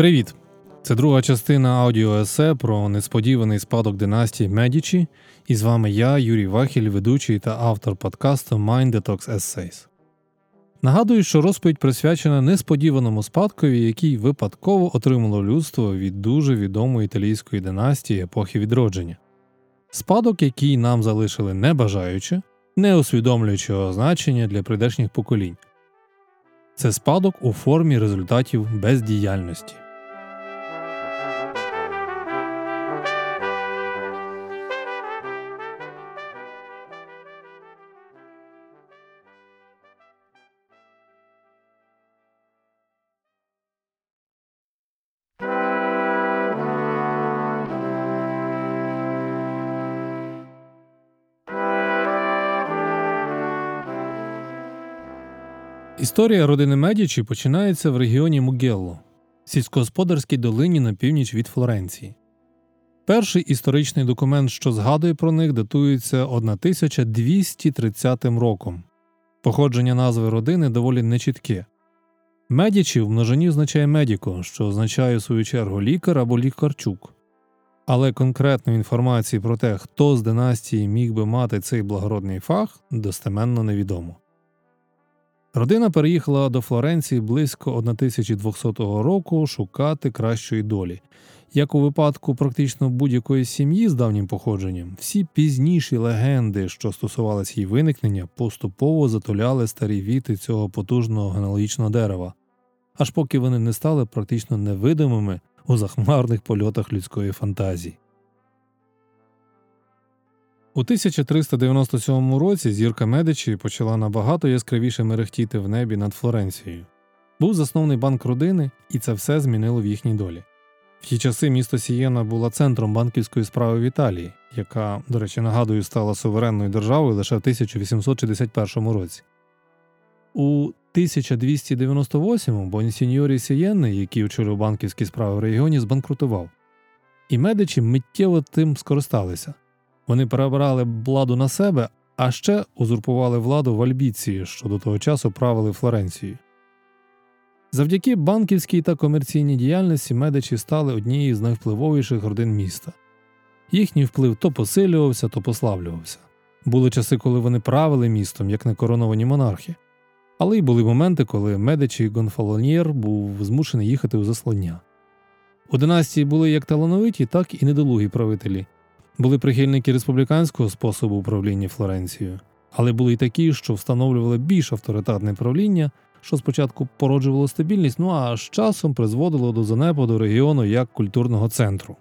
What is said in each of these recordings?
Привіт! Це друга частина аудіоесе про несподіваний спадок династії Медічі, і з вами я, Юрій Вахіль, ведучий та автор подкасту Mind Detox Essays. Нагадую, що розповідь присвячена несподіваному спадкові, який випадково отримало людство від дуже відомої італійської династії епохи відродження. Спадок, який нам залишили не бажаючи, не усвідомлюючи значення для прийдешніх поколінь. Це спадок у формі результатів бездіяльності. Історія родини Медічі починається в регіоні Мугелло, сільськогосподарській долині на північ від Флоренції. Перший історичний документ, що згадує про них, датується 1230 роком. Походження назви родини доволі нечітке. Медічі в множині означає медіко, що означає в свою чергу лікар або лікарчук. Але конкретної інформації про те, хто з династії міг би мати цей благородний фах, достеменно невідомо. Родина переїхала до Флоренції близько 1200 року шукати кращої долі. Як у випадку практично будь-якої сім'ї з давнім походженням, всі пізніші легенди, що стосувалися її виникнення, поступово затуляли старі віти цього потужного генеалогічного дерева, аж поки вони не стали практично невидимими у захмарних польотах людської фантазії. У 1397 році зірка Медичі почала набагато яскравіше мерехтіти в небі над Флоренцією. Був заснований банк родини, і це все змінило в їхній долі. В ті часи місто Сієна було центром банківської справи в Італії, яка, до речі, нагадую, стала суверенною державою лише в 1861 році. У 1298-му Бонсіньорі з Сієни, який очолював банківські справи в регіоні, збанкрутував. І медичі миттєво тим скористалися. Вони перебрали владу на себе, а ще узурпували владу в Альбіції, що до того часу правили Флоренцією. Завдяки банківській та комерційній діяльності медичі стали однією з найвпливовіших родин міста. Їхній вплив то посилювався, то послаблювався. Були часи, коли вони правили містом, як некороновані монархи, але й були моменти, коли медичі Гонфалоньєр був змушений їхати у заслання. У династії були як талановиті, так і недолугі правителі були прихильники республіканського способу управління Флоренцією, але були й такі, що встановлювали більш авторитарне правління, що спочатку породжувало стабільність, ну а з часом призводило до занепаду регіону як культурного центру.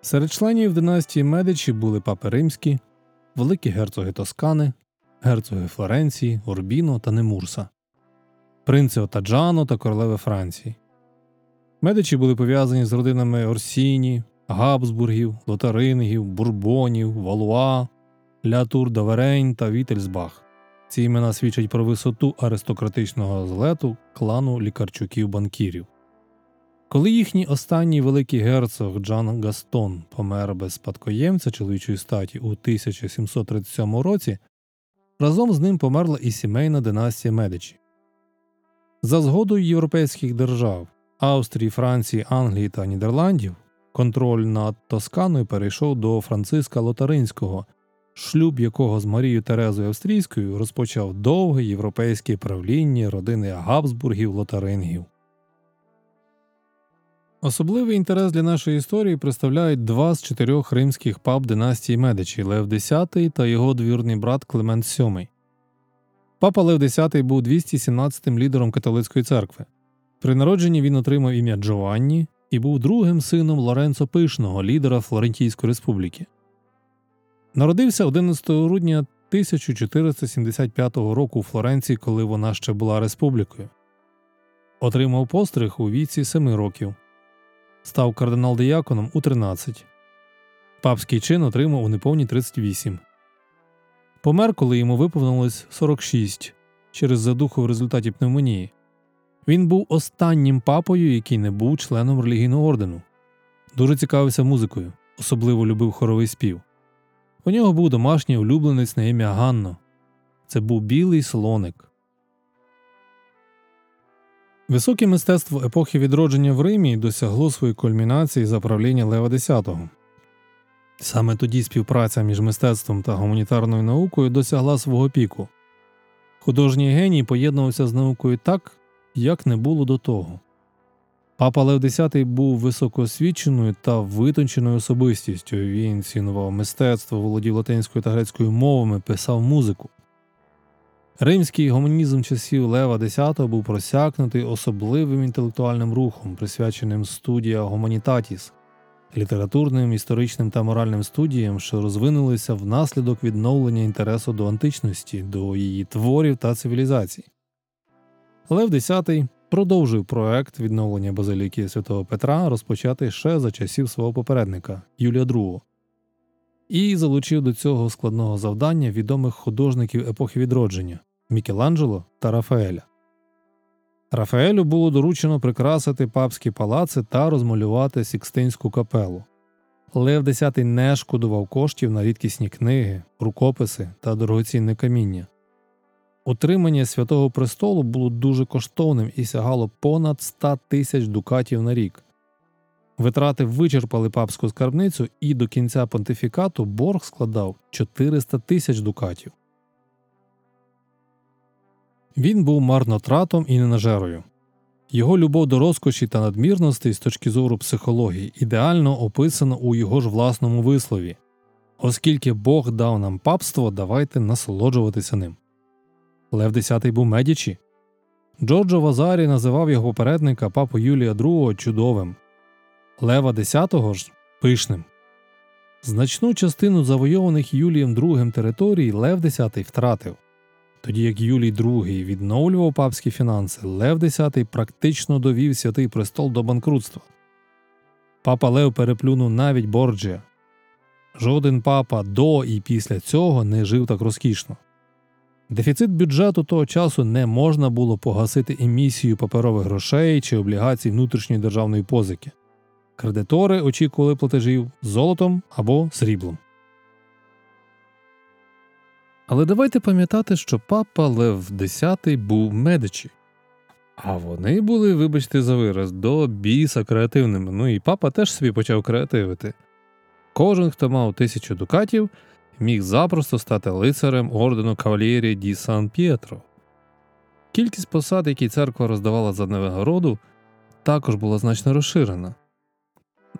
Серед членів династії Медичі були папи римські, великі герцоги Тоскани, герцоги Флоренції, Орбіно та Немурса, принци Отаджано та королеви Франції. Медичі були пов'язані з родинами Орсіні, Габсбургів, Лотарингів, Бурбонів, Валуа, Лятур Даверень та Вітельсбах. Ці імена свідчать про висоту аристократичного злету клану лікарчуків банкірів. Коли їхній останній великий герцог Джан Гастон помер без спадкоємця чоловічої статі у 1737 році, разом з ним померла і сімейна династія Медичі. За згодою європейських держав Австрії, Франції, Англії та Нідерландів Контроль над Тосканою перейшов до Франциска Лотаринського, шлюб якого з Марією Терезою Австрійською розпочав довге європейське правління родини Габсбургів Лотарингів. Особливий інтерес для нашої історії представляють два з чотирьох римських пап династії Медичі Лев X та його двірний брат Климент VII. Папа Лев X був 217-м лідером католицької церкви. При народженні він отримав ім'я Джованні, і був другим сином Лоренцо Пишного, лідера Флорентійської республіки. Народився 11 грудня 1475 року у Флоренції, коли вона ще була республікою. Отримав постриг у віці 7 років, став кардинал дияконом у 13. Папський чин отримав у неповні 38. Помер, коли йому виповнилось 46 через задуху в результаті пневмонії. Він був останнім папою, який не був членом релігійного ордену. Дуже цікавився музикою, особливо любив хоровий спів. У нього був домашній улюбленець на ім'я Ганно. Це був білий слоник. Високе мистецтво епохи відродження в Римі досягло своєї кульмінації за правління Лева X. Саме тоді співпраця між мистецтвом та гуманітарною наукою досягла свого піку. Художній геній поєднувався з наукою так, як не було до того. Папа Лев X був високоосвіченою та витонченою особистістю. Він цінував мистецтво, володів латинською та грецькою мовами, писав музику. Римський гуманізм часів Лева X був просякнутий особливим інтелектуальним рухом, присвяченим студія Гуманітатіс, літературним, історичним та моральним студіям, що розвинулися внаслідок відновлення інтересу до античності, до її творів та цивілізацій. Лев X продовжив проект відновлення базиліки святого Петра, розпочатий ще за часів свого попередника Юлія II, і залучив до цього складного завдання відомих художників епохи відродження Мікеланджело та Рафаеля. Рафаелю було доручено прикрасити папські палаци та розмалювати Сікстинську капелу. Лев X не шкодував коштів на рідкісні книги, рукописи та дорогоцінне каміння. Утримання святого престолу було дуже коштовним і сягало понад 100 тисяч дукатів на рік. Витрати вичерпали папську скарбницю, і до кінця понтифікату борг складав 400 тисяч дукатів. Він був марнотратом і ненажерою. Його любов до розкоші та надмірностей з точки зору психології ідеально описано у його ж власному вислові оскільки Бог дав нам папство, давайте насолоджуватися ним. Лев X був медічі. Джорджо Вазарі називав його попередника папу Юлія II чудовим, Лева X ж пишним. Значну частину завойованих Юлієм II територій Лев X втратив. Тоді як Юлій II відновлював папські фінанси, Лев X практично довів святий престол до банкрутства. Папа Лев переплюнув навіть Борджія. Жоден папа до і після цього не жив так розкішно. Дефіцит бюджету того часу не можна було погасити емісією паперових грошей чи облігацій внутрішньої державної позики. Кредитори очікували платежів золотом або сріблом. Але давайте пам'ятати, що папа Лев X був медичі. А вони були, вибачте за вираз, до біса креативними. Ну і папа теж собі почав креативити. Кожен, хто мав тисячу дукатів, міг запросто стати лицарем ордену Кавалєрі Ді Сан П'єтро. Кількість посад, які церква роздавала за невигороду, також була значно розширена.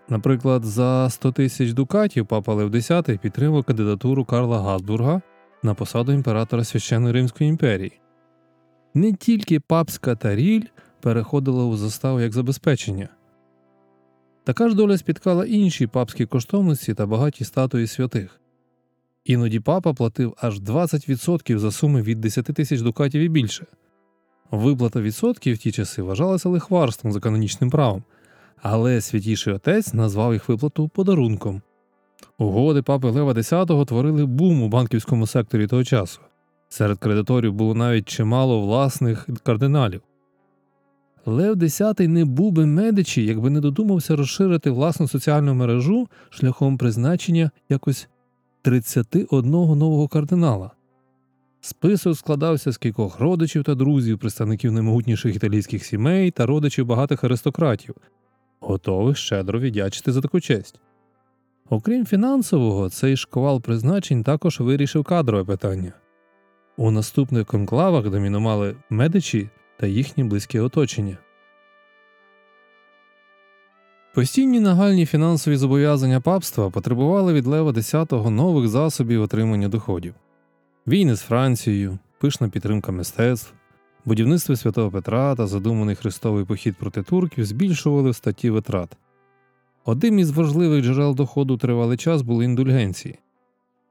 Наприклад, за 100 тисяч дукатів папа Лев X підтримав кандидатуру Карла Габсбурга на посаду імператора Священної Римської імперії. Не тільки папська таріль переходила у заставу як забезпечення. Така ж доля спіткала інші папські коштовності та багаті статуї святих. Іноді папа платив аж 20% за суми від 10 тисяч дукатів і більше. Виплата відсотків в ті часи вважалася лихварством за канонічним правом, але святіший отець назвав їх виплату подарунком. Угоди папи Лева X творили бум у банківському секторі того часу. Серед кредиторів було навіть чимало власних кардиналів. Лев X не був би медичі, якби не додумався розширити власну соціальну мережу шляхом призначення якось 31 нового кардинала. Список складався з кількох родичів та друзів, представників наймогутніших італійських сімей та родичів багатих аристократів, готових щедро віддячити за таку честь. Окрім фінансового, цей шквал призначень також вирішив кадрове питання. У наступних конклавах домінували медичі та їхні близьке оточення. Постійні нагальні фінансові зобов'язання папства потребували від Лева X нових засобів отримання доходів війни з Францією, пишна підтримка мистецтв, будівництво святого Петра та задуманий хрестовий похід проти турків збільшували в статті витрат. Одним із важливих джерел доходу тривалий час були індульгенції.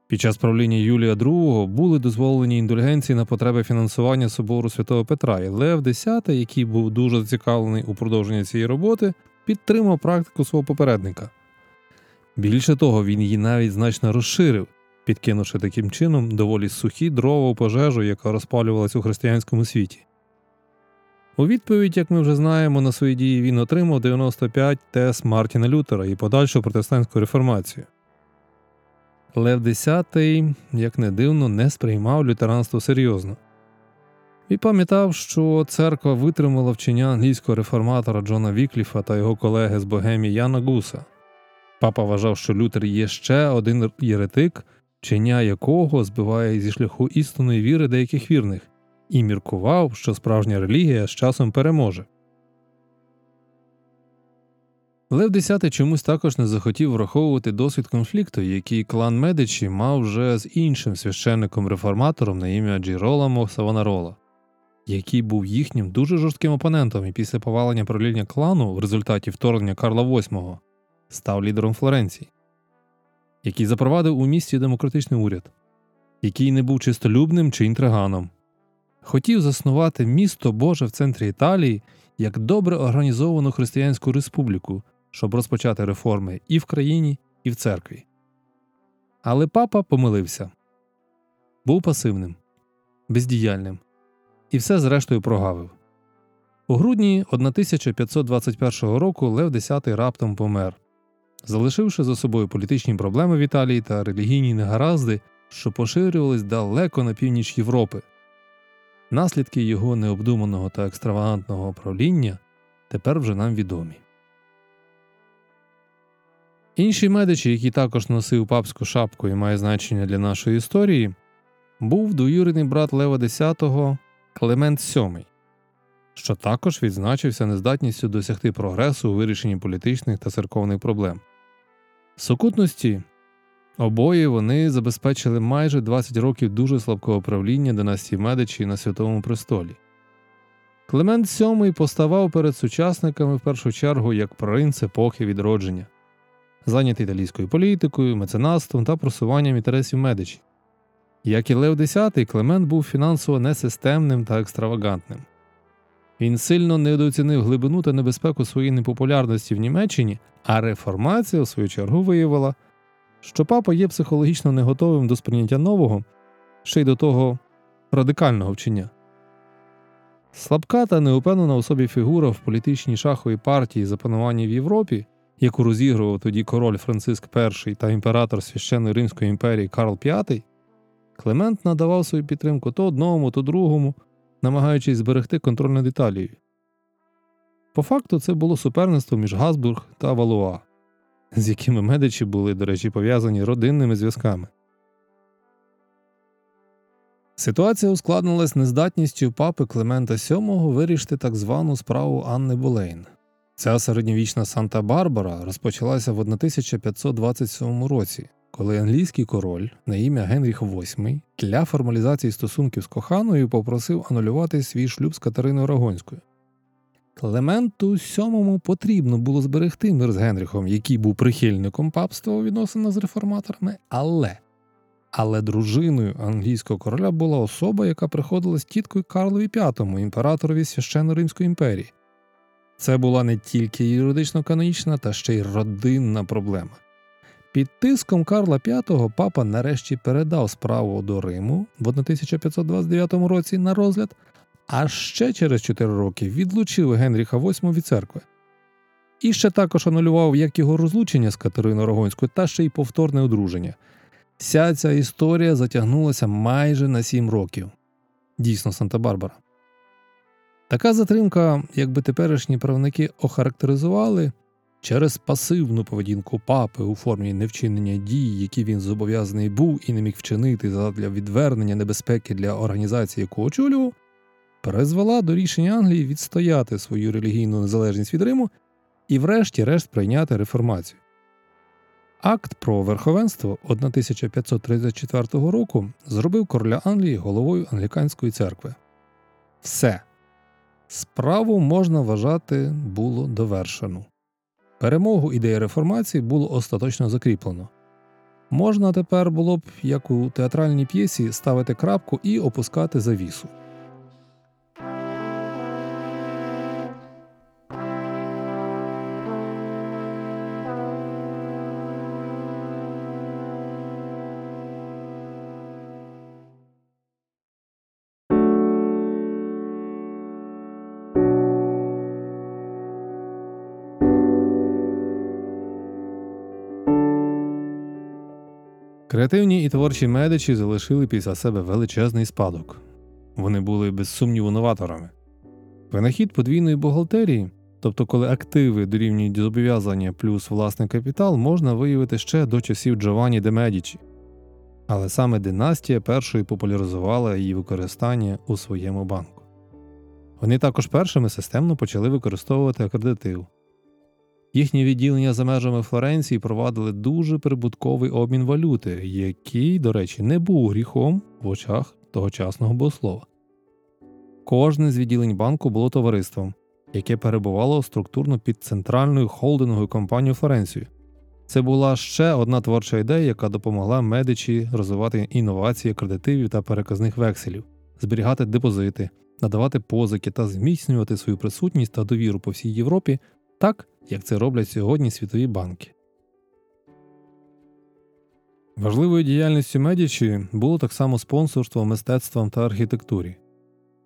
Під час правління Юлія II були дозволені індульгенції на потреби фінансування собору святого Петра, і Лев X, який був дуже зацікавлений у продовженні цієї роботи, підтримав практику свого попередника. Більше того, він її навіть значно розширив, підкинувши таким чином доволі сухі дрова у пожежу, яка розпалювалась у християнському світі. У відповідь, як ми вже знаємо, на свої дії він отримав 95 тез Мартіна Лютера і подальшу протестантську реформацію. Лев X, як не дивно, не сприймав лютеранство серйозно. І пам'ятав, що церква витримала вчення англійського реформатора Джона Вікліфа та його колеги з Богемії Яна Гуса. Папа вважав, що Лютер є ще один єретик, вчення якого збиває зі шляху істинної віри деяких вірних, і міркував, що справжня релігія з часом переможе. Лев X чомусь також не захотів враховувати досвід конфлікту, який клан Медичі мав вже з іншим священником-реформатором на ім'я Джіроламо Савонарола, який був їхнім дуже жорстким опонентом і після повалення правління клану в результаті вторгнення Карла VIII став лідером Флоренції, який запровадив у місті демократичний уряд, який не був чистолюбним чи інтриганом, хотів заснувати місто Боже в центрі Італії як добре організовану християнську республіку, щоб розпочати реформи і в країні, і в церкві. Але папа помилився був пасивним, бездіяльним і все зрештою прогавив. У грудні 1521 року Лев X раптом помер, залишивши за собою політичні проблеми в Італії та релігійні негаразди, що поширювались далеко на північ Європи. Наслідки його необдуманого та екстравагантного правління тепер вже нам відомі. Інший медичі, який також носив папську шапку і має значення для нашої історії, був двоюрідний брат Лева X Клемент VII, що також відзначився нездатністю досягти прогресу у вирішенні політичних та церковних проблем. В сукупності обоє вони забезпечили майже 20 років дуже слабкого правління династії Медичі на Святому престолі. Клемент VII поставав перед сучасниками в першу чергу як принц епохи відродження зайнятий італійською політикою, меценатством та просуванням інтересів Медичі. Як і Лев X, Клемент був фінансово несистемним та екстравагантним. Він сильно недооцінив глибину та небезпеку своєї непопулярності в Німеччині, а реформація, у свою чергу, виявила, що папа є психологічно не готовим до сприйняття нового, ще й до того радикального вчення. Слабка та неупевнена у собі фігура в політичній шаховій партії запанування в Європі яку розігрував тоді король Франциск І та імператор священної Римської імперії Карл V, Клемент надавав свою підтримку то одному, то другому, намагаючись зберегти контроль над Італією. По факту це було суперництво між Газбург та Валуа, з якими медичі були, до речі, пов'язані родинними зв'язками. Ситуація ускладнилась нездатністю папи Клемента VII вирішити так звану справу Анни Болейн. Ця середньовічна Санта-Барбара розпочалася в 1527 році, коли англійський король на ім'я Генріх VIII для формалізації стосунків з коханою попросив анулювати свій шлюб з Катериною Рагонською. Клементу VII потрібно було зберегти мир з Генріхом, який був прихильником папства у відносинах з реформаторами, але але дружиною англійського короля була особа, яка приходилась тіткою Карлові V, імператорові священно Римської імперії. Це була не тільки юридично канонічна, та ще й родинна проблема. Під тиском Карла V папа нарешті передав справу до Риму в 1529 році на розгляд, а ще через 4 роки відлучив Генріха VIII від церкви. І ще також анулював як його розлучення з Катериною Рогонською, та ще й повторне одруження. Вся ця історія затягнулася майже на 7 років. Дійсно, Санта-Барбара. Така затримка, якби теперішні правники охарактеризували через пасивну поведінку папи у формі невчинення дій, які він зобов'язаний був і не міг вчинити задля відвернення небезпеки для організації, яку очолював, призвела до рішення Англії відстояти свою релігійну незалежність від Риму і, врешті-решт, прийняти реформацію. Акт про верховенство 1534 року зробив короля Англії головою англіканської церкви. Все. Справу можна вважати було довершено. Перемогу ідеї реформації було остаточно закріплено. Можна тепер було б, як у театральній п'єсі, ставити крапку і опускати завісу. Креативні і творчі медичі залишили після себе величезний спадок. Вони були без сумніву новаторами. Винахід подвійної бухгалтерії, тобто коли активи дорівнюють зобов'язання плюс власний капітал, можна виявити ще до часів Джованні де Медічі. Але саме династія першою популяризувала її використання у своєму банку. Вони також першими системно почали використовувати акредитив. Їхні відділення за межами Флоренції провадили дуже прибутковий обмін валюти, який, до речі, не був гріхом в очах тогочасного богослова. Кожне з відділень банку було товариством, яке перебувало структурно під центральною холдинговою компанією Флоренцію. Це була ще одна творча ідея, яка допомогла медичі розвивати інновації кредитивів та переказних векселів, зберігати депозити, надавати позики та зміцнювати свою присутність та довіру по всій Європі так, як це роблять сьогодні світові банки. Важливою діяльністю Медічі було так само спонсорство мистецтвам та архітектурі.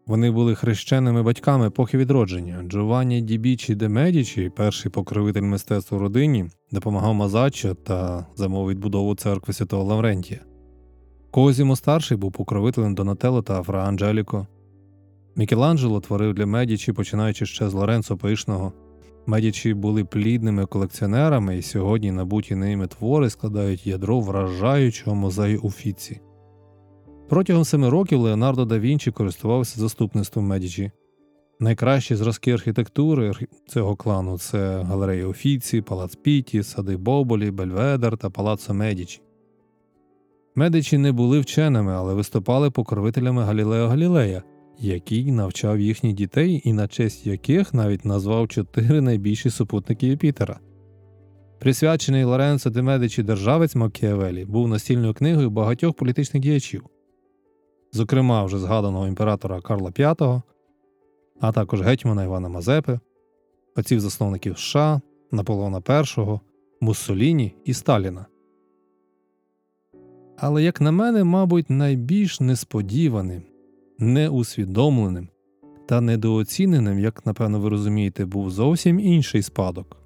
Вони були хрещеними батьками епохи відродження. Джованні Дібічі де Медічі, перший покровитель мистецтва в родині, допомагав Мазаччо та замовив відбудову церкви Святого Лаврентія. Козімо старший був покровителем Донателло та Фра Анджеліко. Мікеланджело творив для Медічі, починаючи ще з Лоренцо Пишного. Медічі були плідними колекціонерами, і сьогодні набуті ними твори складають ядро вражаючого музею Уфіці. Протягом семи років Леонардо да Вінчі користувався заступництвом Медічі. Найкращі зразки архітектури цього клану це галерея Офіці, Палац Піті, сади Боболі, Бельведер та Палаццо Медічі. Медичі не були вченими, але виступали покровителями Галілео Галілея, який навчав їхніх дітей і на честь яких навіть назвав чотири найбільші супутники Юпітера. Присвячений Лоренцо де Медичі державець Макіавелі був настільною книгою багатьох політичних діячів, зокрема вже згаданого імператора Карла V, а також гетьмана Івана Мазепи, отців засновників США, Наполеона І, Муссоліні і Сталіна. Але, як на мене, мабуть, найбільш несподіваним неусвідомленим та недооціненим, як напевно ви розумієте, був зовсім інший спадок.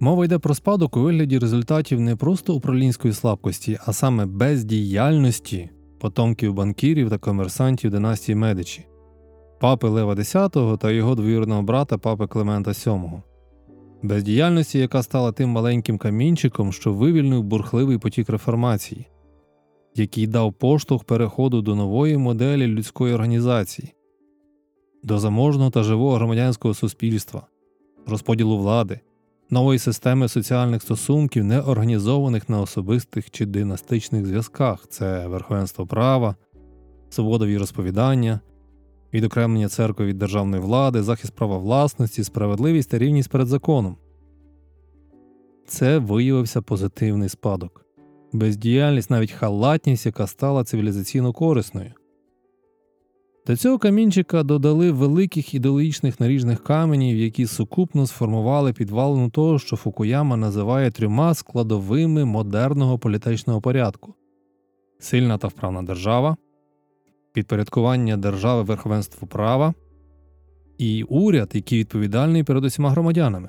Мова йде про спадок у вигляді результатів не просто управлінської слабкості, а саме бездіяльності потомків банкірів та комерсантів династії Медичі, папи Лева X та його двоюродного брата папи Климента VII. Бездіяльності, яка стала тим маленьким камінчиком, що вивільнив бурхливий потік реформації, який дав поштовх переходу до нової моделі людської організації, до заможного та живого громадянського суспільства, розподілу влади, нової системи соціальних стосунків, не організованих на особистих чи династичних зв'язках це верховенство права, свобода віросповідання, відокремлення церкви від державної влади, захист права власності, справедливість та рівність перед законом. Це виявився позитивний спадок бездіяльність, навіть халатність, яка стала цивілізаційно корисною. До цього камінчика додали великих ідеологічних наріжних каменів, які сукупно сформували підвалину того, що Фукуяма називає трьома складовими модерного політичного порядку: сильна та вправна держава, підпорядкування держави верховенству права і уряд, який відповідальний перед усіма громадянами.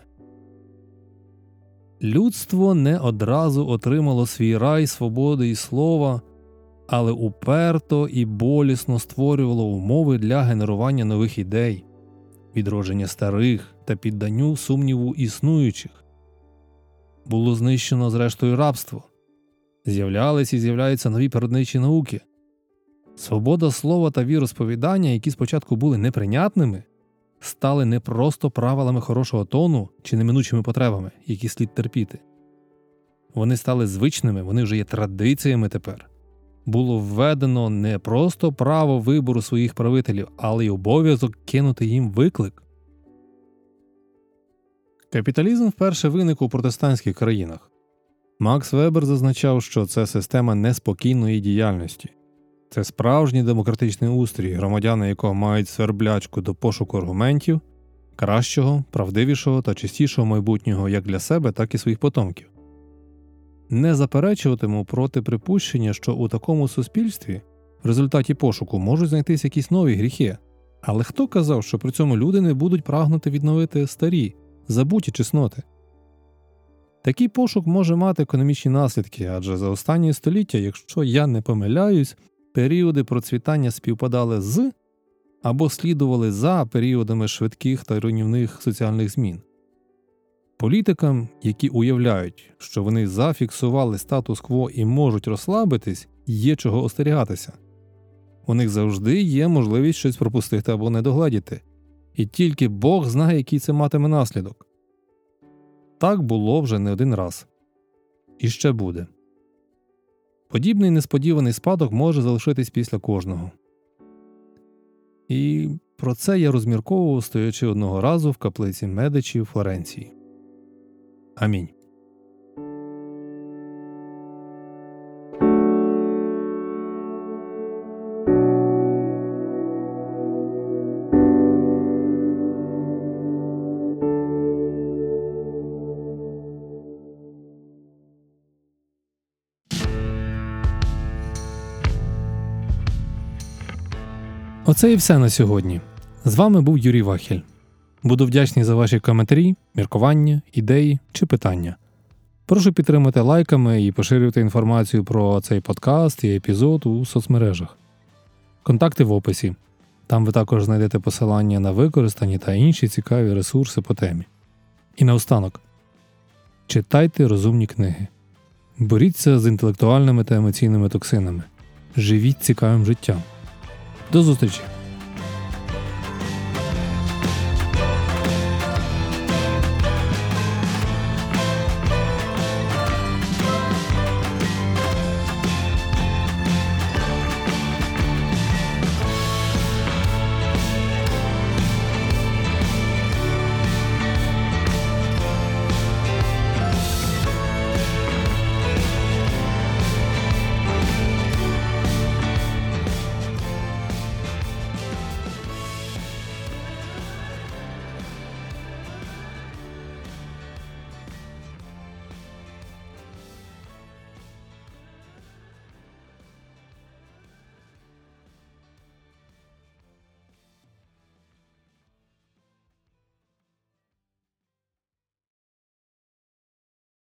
Людство не одразу отримало свій рай свободи і слова, але уперто і болісно створювало умови для генерування нових ідей, відродження старих та підданню сумніву існуючих. Було знищено зрештою рабство, з'являлися і з'являються нові природничі науки. Свобода слова та віросповідання, які спочатку були неприйнятними, стали не просто правилами хорошого тону чи неминучими потребами, які слід терпіти. Вони стали звичними, вони вже є традиціями тепер. Було введено не просто право вибору своїх правителів, але й обов'язок кинути їм виклик. Капіталізм вперше виник у протестантських країнах. Макс Вебер зазначав, що це система неспокійної діяльності, це справжній демократичний устрій, громадяни якого мають сверблячку до пошуку аргументів, кращого, правдивішого та чистішого майбутнього як для себе, так і своїх потомків. Не заперечуватиму проти припущення, що у такому суспільстві в результаті пошуку можуть знайтися якісь нові гріхи, але хто казав, що при цьому люди не будуть прагнути відновити старі, забуті чесноти? Такий пошук може мати економічні наслідки, адже за останні століття, якщо я не помиляюсь, періоди процвітання співпадали з або слідували за періодами швидких та руйнівних соціальних змін. Політикам, які уявляють, що вони зафіксували статус-кво і можуть розслабитись, є чого остерігатися. У них завжди є можливість щось пропустити або недогледіти, і тільки Бог знає, який це матиме наслідок. Так було вже не один раз. І ще буде. Подібний несподіваний спадок може залишитись після кожного. І про це я розмірковував, стоячи одного разу в каплиці Медичі у Флоренції. Амінь. Оце і все на сьогодні. З вами був Юрій Вахіль. Буду вдячний за ваші коментарі, міркування, ідеї чи питання. Прошу підтримати лайками і поширювати інформацію про цей подкаст і епізод у соцмережах. Контакти в описі. Там ви також знайдете посилання на використані та інші цікаві ресурси по темі. І наостанок читайте розумні книги. Боріться з інтелектуальними та емоційними токсинами. Живіть цікавим життям. До зустрічі!